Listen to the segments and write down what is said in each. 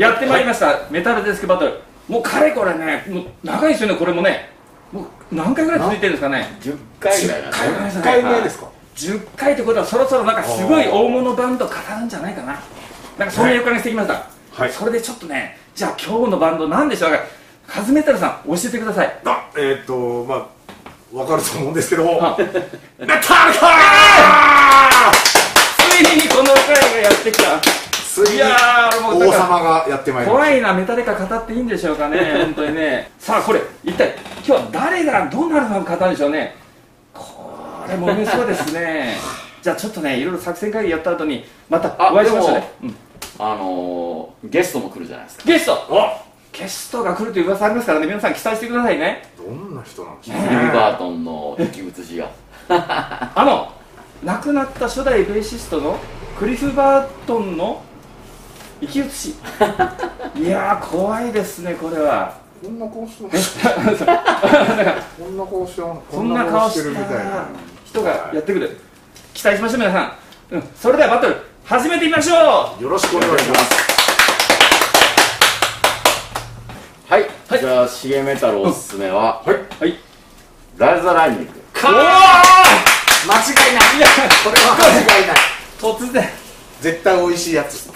やってまいりました。メタルデスクバトル。もうかれこれねもう長いですよねこれもね。もう何回ぐらい続いてるんですかね。10回ぐらいだね。10回目ですか。10回ってことはそろそろなんかすごい大物バンド語るんじゃないかな。なんかそんな予感がしてきました、はい。それでちょっとねじゃあ今日のバンド何でしょう。かカズメタルさん教えてください。あえーっとまあわかると思うんですけど。もあ。メタルカついにこの回がやってきた。ついや王様がやってまいりまし怖いなメタリカ語っていいんでしょうかね 本当にね。さあこれ一体今日は誰がどんなアルバム語るんでしょうね。これもめそうですね。じゃあちょっとねいろいろ作戦会議やった後にまたお会いしましょうね、うん。あのー、ゲストも来るじゃないですか。ゲスト！たゲストが来るという噂ありますからね。皆さん期待してくださいね。どんな人なんでしょうバートンの引き写しが。あの亡くなった初代ベーシストのクリフ・バートンの生き写し。いやー怖いですねこれは。こんな顔してます。こんな顔してそんな顔ししてるみたいたな。人がやってくる。期待しましょう皆さん、うん、それではバトル始めてみましょう。よろしくお願いします。はい、はい。じゃあシゲメタルおすすめは、はい。はい。ライザライニング。か間違いない。いやこれは間違いない。突然絶対美味しいやつ。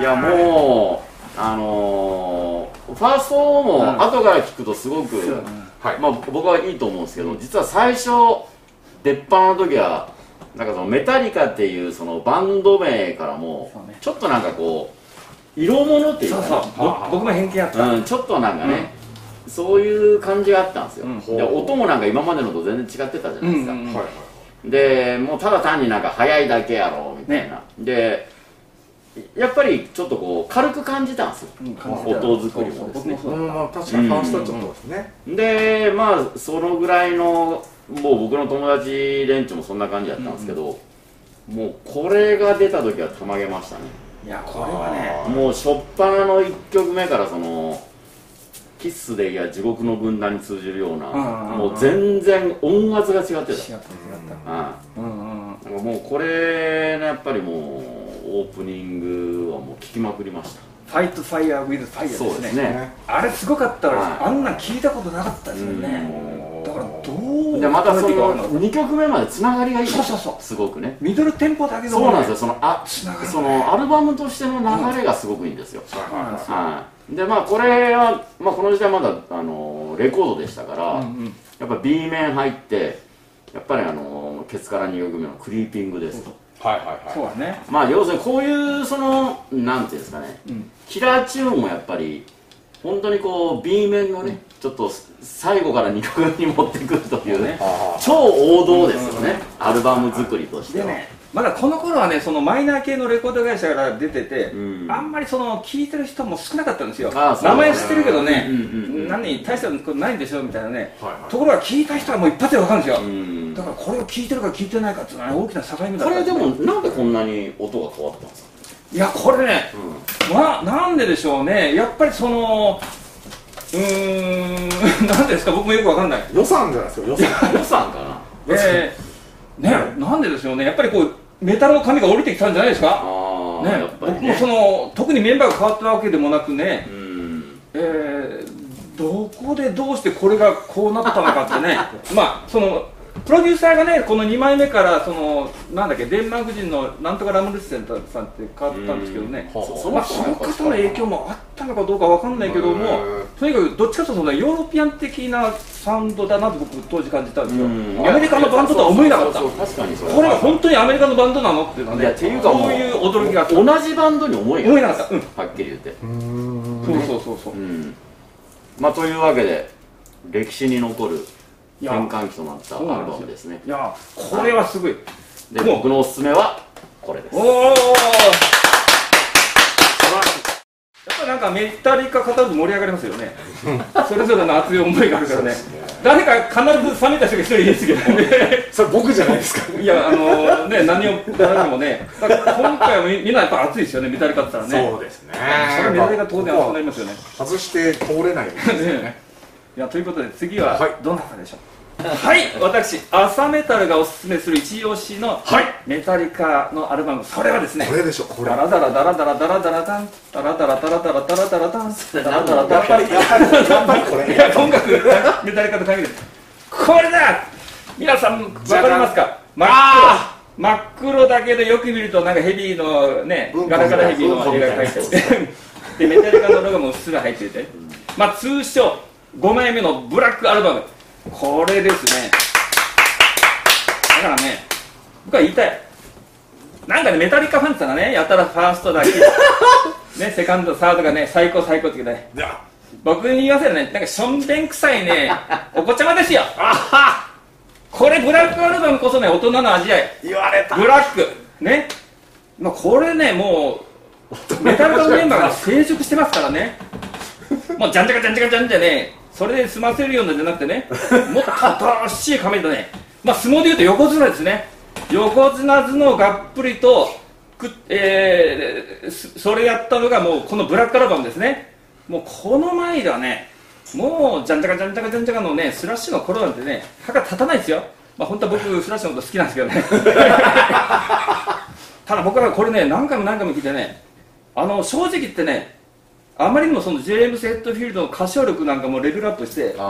いやもうあのー、ファーストもうん。後から聞くとすごく、そうだね。はい。まあ僕はいいと思うんですけど実は最初出っ歯の時はなんかそのメタリカっていうそのバンド名からもちょっとなんかこう色物っていうかね。そうそう。ぼ僕も偏見あった、うん、ちょっとなんかね、そういう感じがあったんですよ、うん。で音もなんか今までのと全然違ってたじゃないですか、うんうんうん。はいでもうただ単になんか速いだけやろみたいな、でやっぱりちょっとこう軽く感じたんですよ。音作りもですね。そうそう僕もそう。うんまあ確かにファーストはちょっとですね。でまあそのぐらいのもう僕の友達連中もそんな感じだったんですけど、もうこれが出た時はたまげましたね。いやこれはね。もう初っ端の1曲目からそのキッスでいや地獄の軍団に通じるようなうんうんうん。もう全然音圧が違ってた。違った違った。あうんうんうん。もうこれねやっぱりもうオープニングはもう聞きまくりました。ファイトファイヤーウィズファイヤーそうですね。ねあれすごかったわ、はい。あんなん聞いたことなかったですよね。だからどうでまたその2曲目までつながりがいいそうそうそう。すごくね。たミドルテンポだけどそうなんですよ。そのあそのアルバムとしての流れがすごくいいんですよ、そうなんはい、でまあこれは、まあ、この時代まだあのレコードでしたから、うんうん。やっぱ B 面入ってやっぱりあのケツから2曲目のクリーピングですとはいはいはい。そうだね。まあ要するにこういうそのなんていうんですかね。うん。キラーチューンもやっぱり本当にこう B 面のね、ちょっと最後から2曲目に持ってくるというね。あ超王道ですよね、うんうんうんアルバム作りとしては、でねまだこの頃はねそのマイナー系のレコード会社から出てて、うん。あんまりその聞いてる人も少なかったんですよ。名前知ってるけどね、うんうんうん何大したことないんでしょみたいなね、はいはい。ところが聞いた人はもう一発で分かるんですよ、うんだからこれを聞いてるか聞いてないかっていうのは、ね、大きな境目だこれでもなんでこんなに音が変わったんですか、いやこれねななんででしょうね。やっぱりそのうーん なんでですか？僕もよく分かんない。予算じゃないですか？予算。予算かな？えー、ねなんででしょうね。やっぱりこうメタルの紙が降りてきたんじゃないですか？ああ、ねね。僕もその特にメンバーが変わったわけでもなくね、うん。えー、どこでどうしてこれがこうなったのかってね。まあそのプロデューサーがねこの2枚目からそのなんだっけデンマーク人のなんとかラムルッセンさんって変わったんですけどね。まあ、のその方の影響もあったのかどうかわかんないけどもとにかくどっちかというとそのヨーロピアン的なサウンドだなと僕当時感じたんですよ。うん。アメリカのバンドとは思えなかった。これが本当にアメリカのバンドなのっていうのはねそういう驚きがあった。同じバンドに思えなかった。うん。はっきり言って。そうそうそうそう。うん。まあというわけで歴史に残る転換期となったアルバムですね。いやこれはすごい。で僕のおすすめはこれです。おおやっぱなんかメタリカ語ると盛り上がりますよね。それぞれの熱い思いがあるからね。誰か必ず冷めた人が一人いるんですけどね。それ僕じゃないですか。いやあのね何を何もね。今回はみみんなやっぱ熱いですよねメタリカって言ったらね。そうですね。それはメタリカ当然熱くなりますよね。外して通れないですよね。ねいやということで次ははい。どなたでしょう？はい私朝メタルがおすすめする一押しのはい。メタリカのアルバム。それはですねこれでしょこれ。ダラダラダラダラダラダラダンダラダラダラダラダラダラダンダラダラダラダラやっぱりやっぱりこれいや音楽メタリカと限るこれだ皆さんわかりますか真っあ黒真っ黒だけどよく見るとなんかヘビーのねガラガラヘビーの絵が描いてあるでメタリカのロゴもうっすら入っててまあ通称5枚目のブラックアルバム。これですね。だからね僕は言いたい。なんかねメタリカファンってのはねやたらファーストだけ。ねセカンドサードがね最高最高って言うけどね。僕に言わせるねなんかしょんべん臭いね お子ちゃまですよ。これブラックアルバムこそね大人の味わい。言われた。ブラック。ね。まあこれねもうメタルカのメンバーが成熟してますからね。もうじゃんじゃかじゃんじゃかじゃんじゃねそれで済ませるようなじゃなくてねもっと新しい髪とね。まあ相撲でいうと横綱ですね。横綱頭脳がっぷりとく、えーそれやったのがもうこのブラックアルバムですね。もうこの前がねもうじゃんじゃかじゃんじゃかじゃんじゃかのねスラッシュの頃なんてね歯が立たないですよ。まあ本当は僕スラッシュのこと好きなんですけどね。ただ僕はこれね何回も何回も聞いてねあの正直言ってねあまりにもそのジェームス・ヘッドフィールドの歌唱力なんかもレベルアップしてこ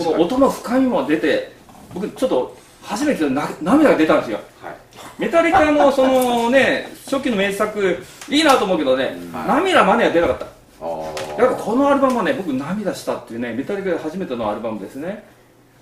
の音の深みも出て僕ちょっと初めてな涙が出たんですよ。はい。メタリカのそのね 初期の名作いいなと思うけどね、はい涙マネは出なかった。やっぱこのアルバムはね僕涙したっていうねメタリカで初めてのアルバムですね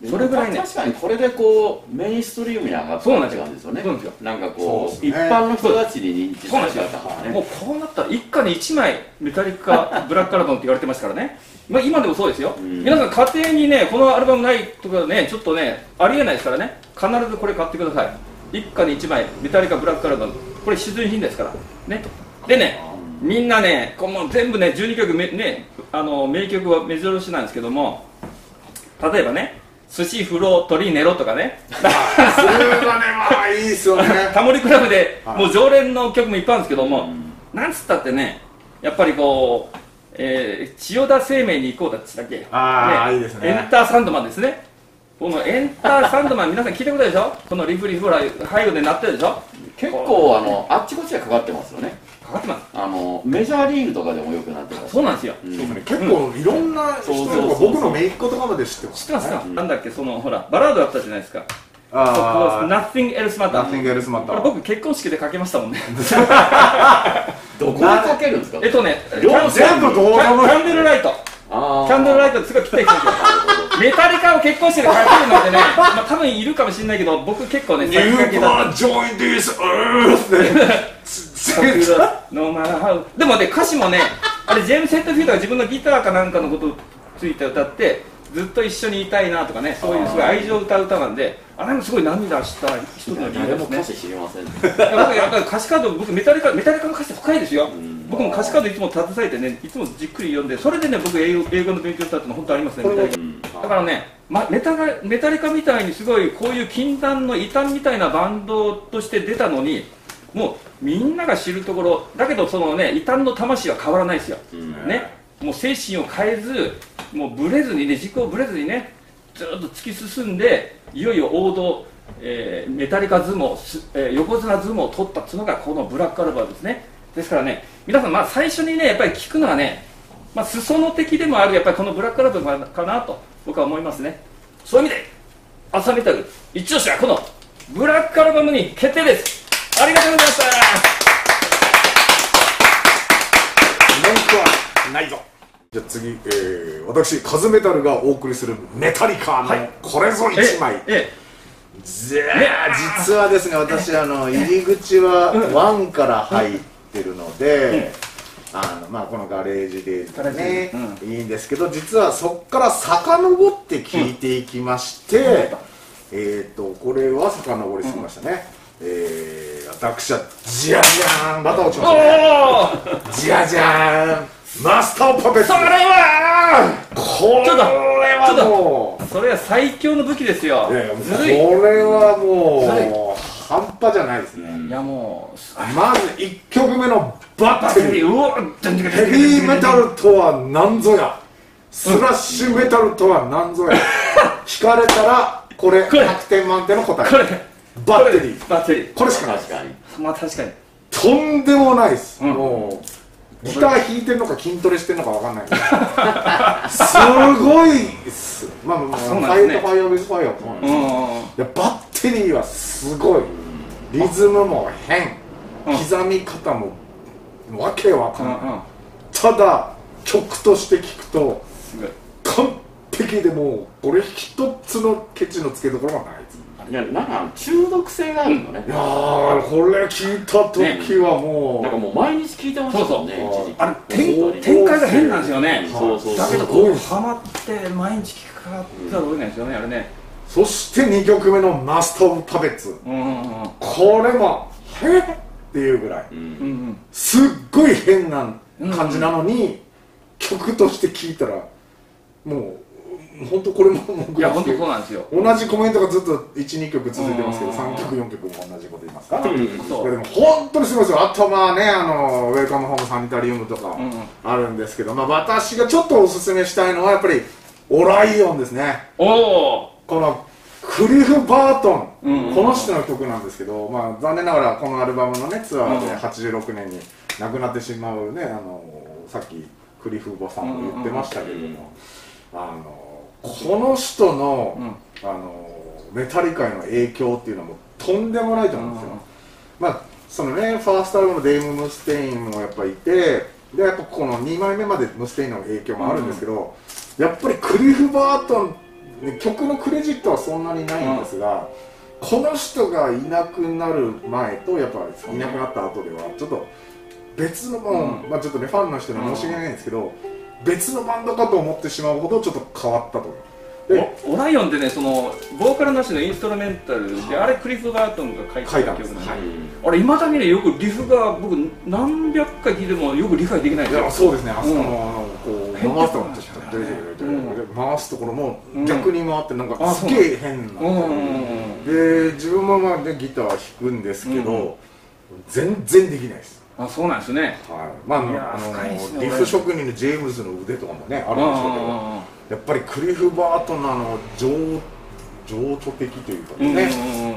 それぐらいね。確かにこれでこうメインストリームに上がったそうなんですよ感じですよ。ねそうなんですよ。なんかこうね。一般の人たちに認知されそうなんですよたからね。もうこうなった。ら一家に一枚メタリカブラックアルバムって言われてますからね、まあ、今でもそうですよ、うん。皆さん家庭にねこのアルバムないとかねちょっとねありえないですからね。必ずこれ買ってください。一家に一枚メタリカブラックアルバム。これ必需品ですから。ね。でねみんなねこの全部ね12曲めねあの名曲は目白押しなんですけども例えばね寿司風呂鳥寝ろとかね。それがねまあいいっすよね。タモリクラブではい。もう常連の曲もいっぱいあるんですけども、うん。なんつったってねやっぱりこう、えー千代田生命に行こうだっつったっけ？あーいいですね。エンターサンドマンですね。このエンターサンドマン皆さん聞いたことでしょ？このリフリフほら背後で鳴ってるでしょ？結構あのあっちこっちでかかってますよねかかってます。あのメジャーリーグとかでもよくなってます。そうなんですよ。うん。ね。結構いろんな人そうそうそう。が僕の姪っ子とかまで知ってます。知ってますか、うん。なんだっけ？そのほらバラードあったじゃないですか。ああ Nothing Else Matter Nothing Else Matter これ僕結婚式でかけましたもんね。どこでかけるんですか？えっとね両キャン全部同キャン時キャンドルライト。キャンドルライトすごいぴってるんですよメタリカを結婚してるかけるなんてね、まあ、多分いるかもしれないけど僕結構ね You 先駆けだった。can join this earth ねつノーマラハウでもね歌詞もね あれジェームス・ヘッドフィールドが自分のギターかなんかのことについて歌ってずっと一緒にいたいなとかねそういうすごい愛情を歌う歌なんであれもすごい涙した一つの理由ですね。歌詞知りませんね。歌詞カード僕メタリカメタリカの歌詞深いですよ。ん。僕も歌詞カードいつも携えてねいつもじっくり読んでそれでね僕英語英語の勉強したってのは本当ありますねメタリカ。うん。だからね、ま、メタがメタリカみたいにすごいこういう禁断の異端みたいなバンドとして出たのにもうみんなが知るところだけどそのね異端の魂は変わらないですよ、うん。ね。もう精神を変えずもうブレずにね軸をブレずにねずっと突き進んでいよいよ王道、えーメタリカ相撲、すえー横綱相撲を取ったっうのがこのブラックアルバムですね。ですからね皆さんまあ最初にねやっぱり聞くのはねまあ、裾野的でもあるやっぱりこのブラックアルバムかなと僕は思いますね。そういう意味で朝メタル一押しはこのブラックアルバムに決定ですありがとうございました文句はないぞじゃあ次、えー、私カズメタルがお送りするメタリカはい。のこれぞ一枚、えじゃあ実はですね私あの入り口は1から入ってるので、あのまあこのガレージでねー、ジいいんですけど実はそっから遡って聞いていきまして、えっ、とこれは遡りすぎましたね、えー、私はじゃじゃーんまた落ちましたじゃじゃーんマスターパペッツそれはこれはもう。それは最強の武器ですよ。いやいやこれはもう半端じゃないですね、いやもうまず1曲目のバッテリー。ヘビーメタルとは何ぞや。スラッシュメタルとは何ぞや。聞かれたらこれこれ。100点満点の答えバッテリー。バッテリー。これしかない。確かに。まあ確かに。とんでもないです、うん。もうギター弾いてるのか筋トレしてるのかわかんない。け どすごいっす。まあまあまあファイトファイアウィズファイアと思うんバッテリーはすごい。リズムも変。うん。刻み方もわけわかんない、うんうん。ただ曲として聴くと完璧でもうこれ一つのケチのつけどころがないですいやなんか中毒性があるのね。いやーこれ聞いた時はもう、なんかもう毎日聞いてましたもんねそうそう。一時期。あれ展展開が変なんですよね。そうそうだけどこうハマって毎日聴くかったら多いなんですよねあれね。そして2曲目の「マスト・オブ・パペッツ。うんうんうん」これも「へっ!」っていうぐらい。うんうんうん。すっごい変な感じなのに、曲として聴いたらもう本当これもいや本当そうなんですよ。同じコメントがずっと12曲続いてますけどうん。3曲4曲も同じこと言いますか？うん。でも本当にすごいですよ。あとまあねあのウェルカムホームサニタリウムとかあるんですけど、まあ、私がちょっとおすすめしたいのはやっぱりオライオンですね。おおこのクリフ・バートン、うんこの人の曲なんですけど、まあ、残念ながらこのアルバムのねツアーでうん。86年に亡くなってしまうねあのさっきクリフ・バさんも言ってましたけれども、あのこの人の,、うん。あのメタリカへの影響っていうのはもうとんでもないと思うんですよ、まあそのねファーストアルバムのデイヴ・ムステインもやっぱいてでやっぱこの2枚目までムステインの影響もあるんですけど、やっぱりクリフ・バートンね曲のクレジットはそんなにないんですが、この人がいなくなる前とやっぱいなくなった後ではちょっと別の、もうまあ、ちょっとねファンの人には申し訳ないんですけど、別のバンドかと思ってしまうほどちょっと変わったとでオライオンってねそのボーカルなしのインストルメンタルであれクリフ・バートンが書いた曲なんではい。あれいまだにねよくリフが僕何百回聴いてもよく理解できないですよ。やそうですね。あそこの,、うんあのこう変回すとなんですよねで回すところもうん。逆に回ってなんかあすげえ変なうんうんうんで自分もまあねギター弾くんですけど、うん。全然できないですあそうなんですね。はい、まああのリフ職人のジェームズの腕とかもねあるんでしょうけどあやっぱりクリフ・バートンのあの情情緒的というかね、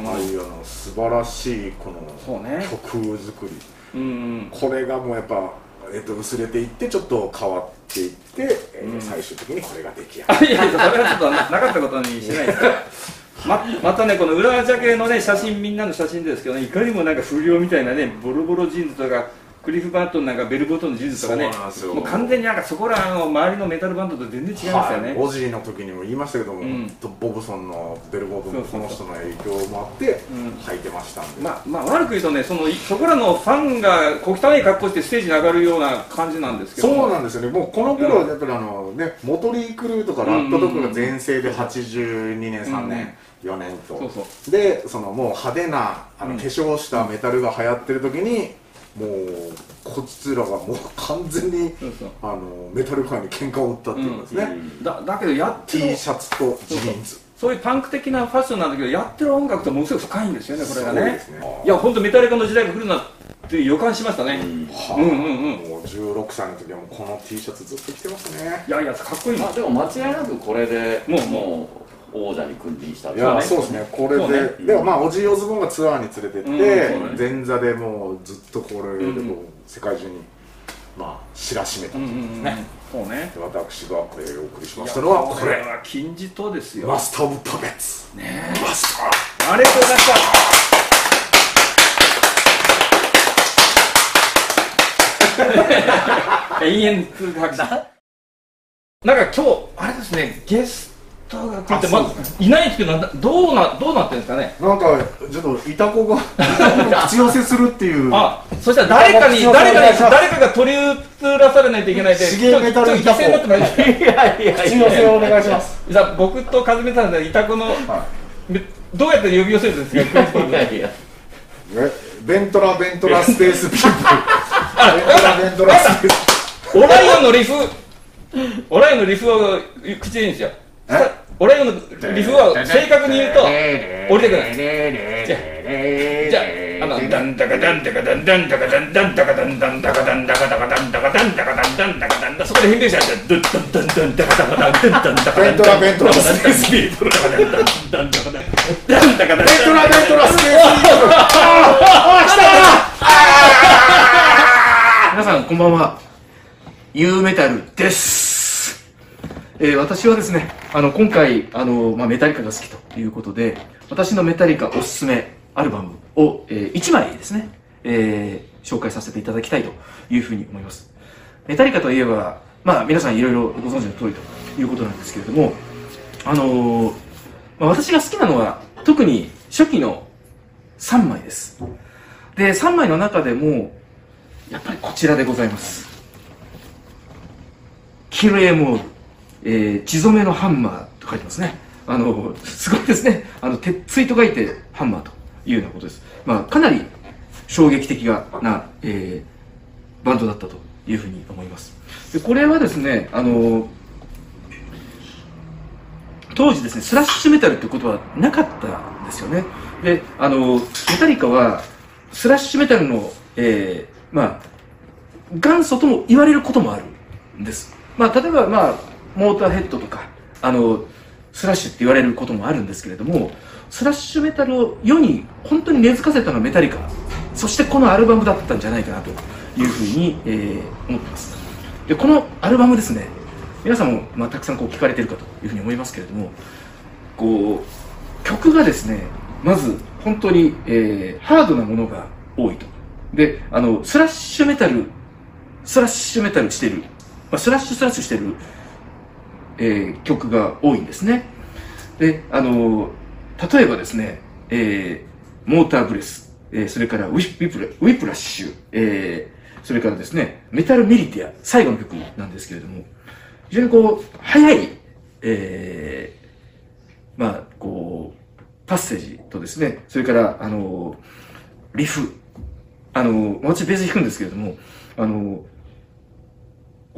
ああいうあの素晴らしいこの曲作り、うんうんこれがもうやっぱ、えっと、薄れていってちょっと変わっていって、えーうん。最終的にこれが出来上がる。あ いやいやそれはちょっとななかったことにしないですままたねこの裏ジャケのね写真みんなの写真ですけどねいかにもなんか不良みたいなねボロボロジーンズとかクリフ・バートンなんかベルボトムのジーンズとかねもう完全になんかそこらの周りのメタルバンドと全然違いますよね、はい、オジーの時にも言いましたけども、うん。とボブソンのベルボトムもそうそうそうこの人の影響もあってうん。履いてましたんで、まあまあ悪く言うとねそのそこらのファンが小汚い格好してステージに上がるような感じなんですけどそうなんですよね。もうこの頃はやっぱりあのねモトリー・クルーとかラットとかが全盛で82年3年、4年と。そうそう。でそのもう派手なあのうん。化粧したメタルが流行ってる時に、もうこちらがもう完全にそうそう。あのメタル界に喧嘩を売ったっていうんですね、だだけどやってる。T シャツとジーンズ。そういうパンク的なファッションなんだけどやってる音楽とものすごい深いんですよねこれがね。ねいや本当メタリカの時代が来るなっていう予感しましたね、はあうんうんうん。もう16歳の時はもうこの T シャツずっと着てましたね。いやいやかっこいい。まあでも間違いなくこれでもう。もう王者に君臨したいやそね。そううですね。これで、ね。でもまあオジー・オズボーンがツアーに連れてって、うん前座でもうずっとこれでうん。こう世界中にまあ知らしめたとうね、そうね。で私がこれをお送りしましたのはこれは金字塔ですよ。マスター・オブ・パペッツ。ねマスタありがとうございました。延々続く拍手なんか今日あれですねゲストがまあそう。でいないんですけどなどうなどうなってるんですかね？ーなんかちょっとイタコが 口寄せするっていう。あそしたら誰かに誰かに誰かが取り移らされないといけないで資源メタルちょっと犠牲になってもらいますいやいや口寄せをお願いします。じゃあ僕と和美さんでイタコの、はめどうやって呼び寄せるんですか？いやいやえベントラベントラスペースピープ。ルベントラベントラスペース。オライオンのリフオライオンのリフを口でいいんですよえ俺のリフは正確に言うと降りてくない。じゃあのダンダカダンダカダンダンダカダンダンダカダンダンダカダンダカダカダンダカダンダカダンダンダカダンダそこで変電車やってドッダンダンダンダカダカダンダンダンダカダンベントラベントラスペーススピリットダカダンダンダンダカダンダンダカダンベントラベントラスペースイーグルあー来た皆さんこんばんは U メタルです、えー私はですねあの今回あの、まあ、メタリカが好きということで私のメタリカおすすめアルバムを、え1枚ですね、えー紹介させていただきたいというふうに思います。メタリカといえばまあ皆さんいろいろご存知の通りということなんですけれどもあのーまあ、私が好きなのは特に初期の3枚です。で3枚の中でもやっぱりこちらでございます。キルエモール、えー、血染めのハンマーと書いてますね。あの、すごいですね。あの、鉄槌と書いてハンマーというようなことです。まあ、かなり衝撃的な、えー、バンドだったというふうに思います。で、これはですね、あの、当時ですね、スラッシュメタルってことはなかったんですよね。で、あの、メタリカは、スラッシュメタルの、えー、まあ、元祖とも言われることもあるんです。まあ、例えば、まあ、モーターヘッドとか、あの、スラッシュって言われることもあるんですけれども、スラッシュメタルを世に本当に根付かせたのはメタリカ、そしてこのアルバムだったんじゃないかなというふうに、えー思ってます。で、このアルバムですね、皆さんも、まあ、たくさんこう聞かれてるかというふうに思いますけれども、こう、曲がですね、まず本当に、えーハードなものが多いと。で、あの、スラッシュメタル、スラッシュメタルしてる、まあ、スラッシュスラッシュしてる、えー曲が多いんですね。で、あの、例えばですね、えー Motorbreath、えーそれから Whi Whipla Whiplash、えーそれからですね、 Metal Militia、最後の曲なんですけれども、非常にこう、速い、えーまあ、こう、パッセージとですね、それから、あの、リフ、あの、私ベース弾くんですけれども、あの、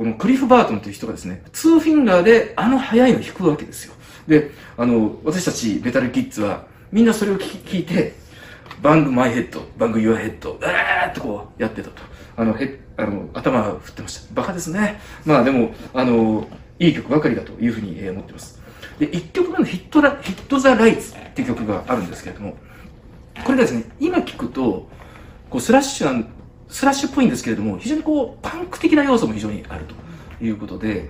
このクリフ・バートンという人がですね、ツーフィンガーであの速いの弾くわけですよ。で、あの、私たちメタルキッズは、みんなそれを聞聞いて、バングマイヘッド、バングユアヘッド、えーっとこうやってたと。あの、へあの頭振ってました。バカですね。まあでも、あの、いい曲ばかりだというふうに、思ってます。で、1曲目のヒットラ、ヒットザライツっていう曲があるんですけれども、これがですね、今聞くと、こうスラッシュなん、スラッシュっぽいんですけれども、非常にこう、パンク的な要素も非常にあるということで、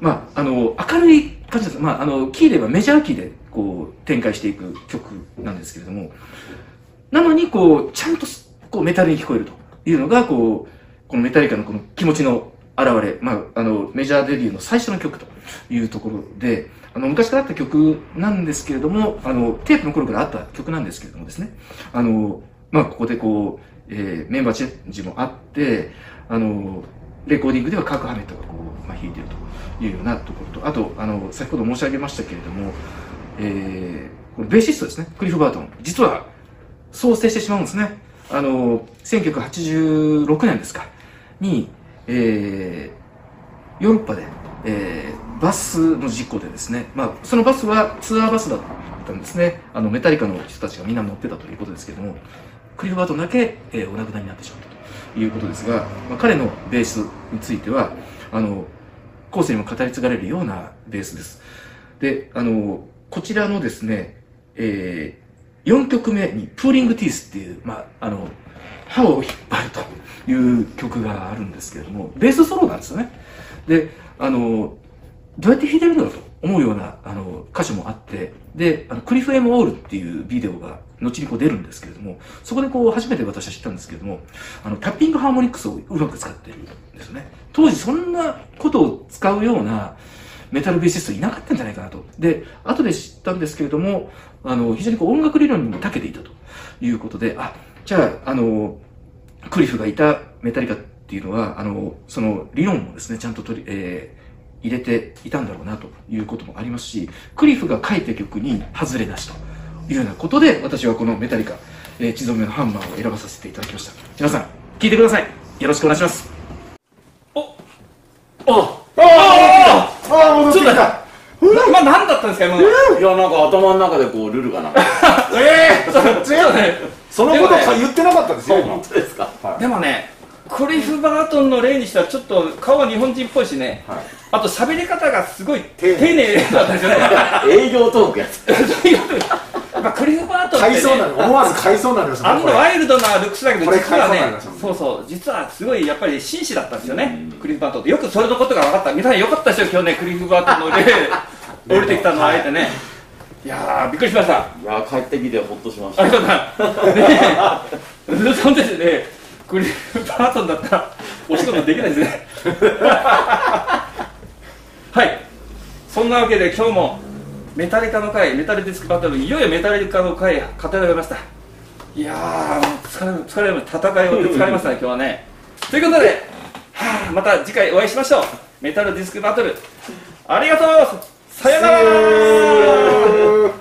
まあ、あの、明るい感じです。まあ、あの、キーではメジャーキーで、こう、展開していく曲なんですけれども、なのに、こう、ちゃんと、こう、メタルに聞こえるというのが、こう、このメタリカのこの気持ちの現れ、まあ、あの、メジャーデビューの最初の曲というところで、あの、昔からあった曲なんですけれども、あの、テープの頃からあった曲なんですけれどもですね、あの、まあ、ここでこう、えーメンバーチェンジもあって、あの、レコーディングではカーク・ハメットがこう、まあ、弾いてるというようなところと、あと、あの、先ほど申し上げましたけれども、えー、このベーシストですね、クリフ・バートン。実は、創生してしまうんですね。あの、1986年ですか、に、えー、ヨーロッパで、えー、バスの事故でですね、まあ、そのバスはツアーバスだったんですね。あの、メタリカの人たちがみんな乗ってたということですけども、クリフ・バートンだけ、えーお亡くなりになってしまったということですが、まあ、彼のベースについては、あの、後世にも語り継がれるようなベースです。で、あの、こちらのですね、えー、4曲目に、プーリング・ティースっていう、まあ、あの、歯を引っ張るという曲があるんですけれども、ベースソロなんですよね。で、あの、どうやって弾いてるんだろうと思うようなあの歌詞もあって、で、あのクリフ・エム・オールっていうビデオが後にこう出るんですけれども、そこでこう初めて私は知ったんですけれども、あのタッピングハーモニクスをうまく使ってるんですね。当時そんなことを使うようなメタルベーシストいなかったんじゃないかなと。で、後で知ったんですけれども、あの、非常にこう音楽理論にも長けていたということで、あ、じゃあ、あの、クリフがいたメタリカっていうのは、あの、その理論もですね、ちゃんと取り、えー入れていたんだろうなということもありますし、クリフが書いた曲に外れなしというようなことで、私はこのメタリカ、えー、血染めのハンマーを選ばさせていただきました。皆さん、聞いてください。よろしくお願いします。あああ戻ってきた。今何だったんですか今の。いやなんか頭の中でこうルルがな ええそっちそ うね。そのことねか言ってなかったですよ今。本当ですか？でもねクリフ・バートンの例にしてはちょっと顔は日本人っぽいしね、はい。あと喋り方がすごい丁寧。だったんですよね営業トークやつやっぱクリフ・バートンって、ね、買いそうなの。思わず買いそうになりましたあんなワイルドなルックスだけど実はねそうそうそう実はすごいやっぱり紳士だったんですよね。クリフ・バートンってよくそれのことが分かった皆さんよかったですよ今日ねクリフ・バートンの例。降りてきたのをあえてね。い。やーびっくりしました。いや帰ってきてほっとしました。ありがとうございます。ねえ、そんですね、クリフ・バートンだったら、お仕事できないですね。はい、そんなわけで、今日もメタリカの回、メタルディスクバトル、いよいよメタリカの回、語られました。いやー、もう疲れ、疲れました、戦いを疲れましたね、今日はね。ということで、はあ、また次回お会いしましょう。メタルディスクバトル、ありがとうさよなら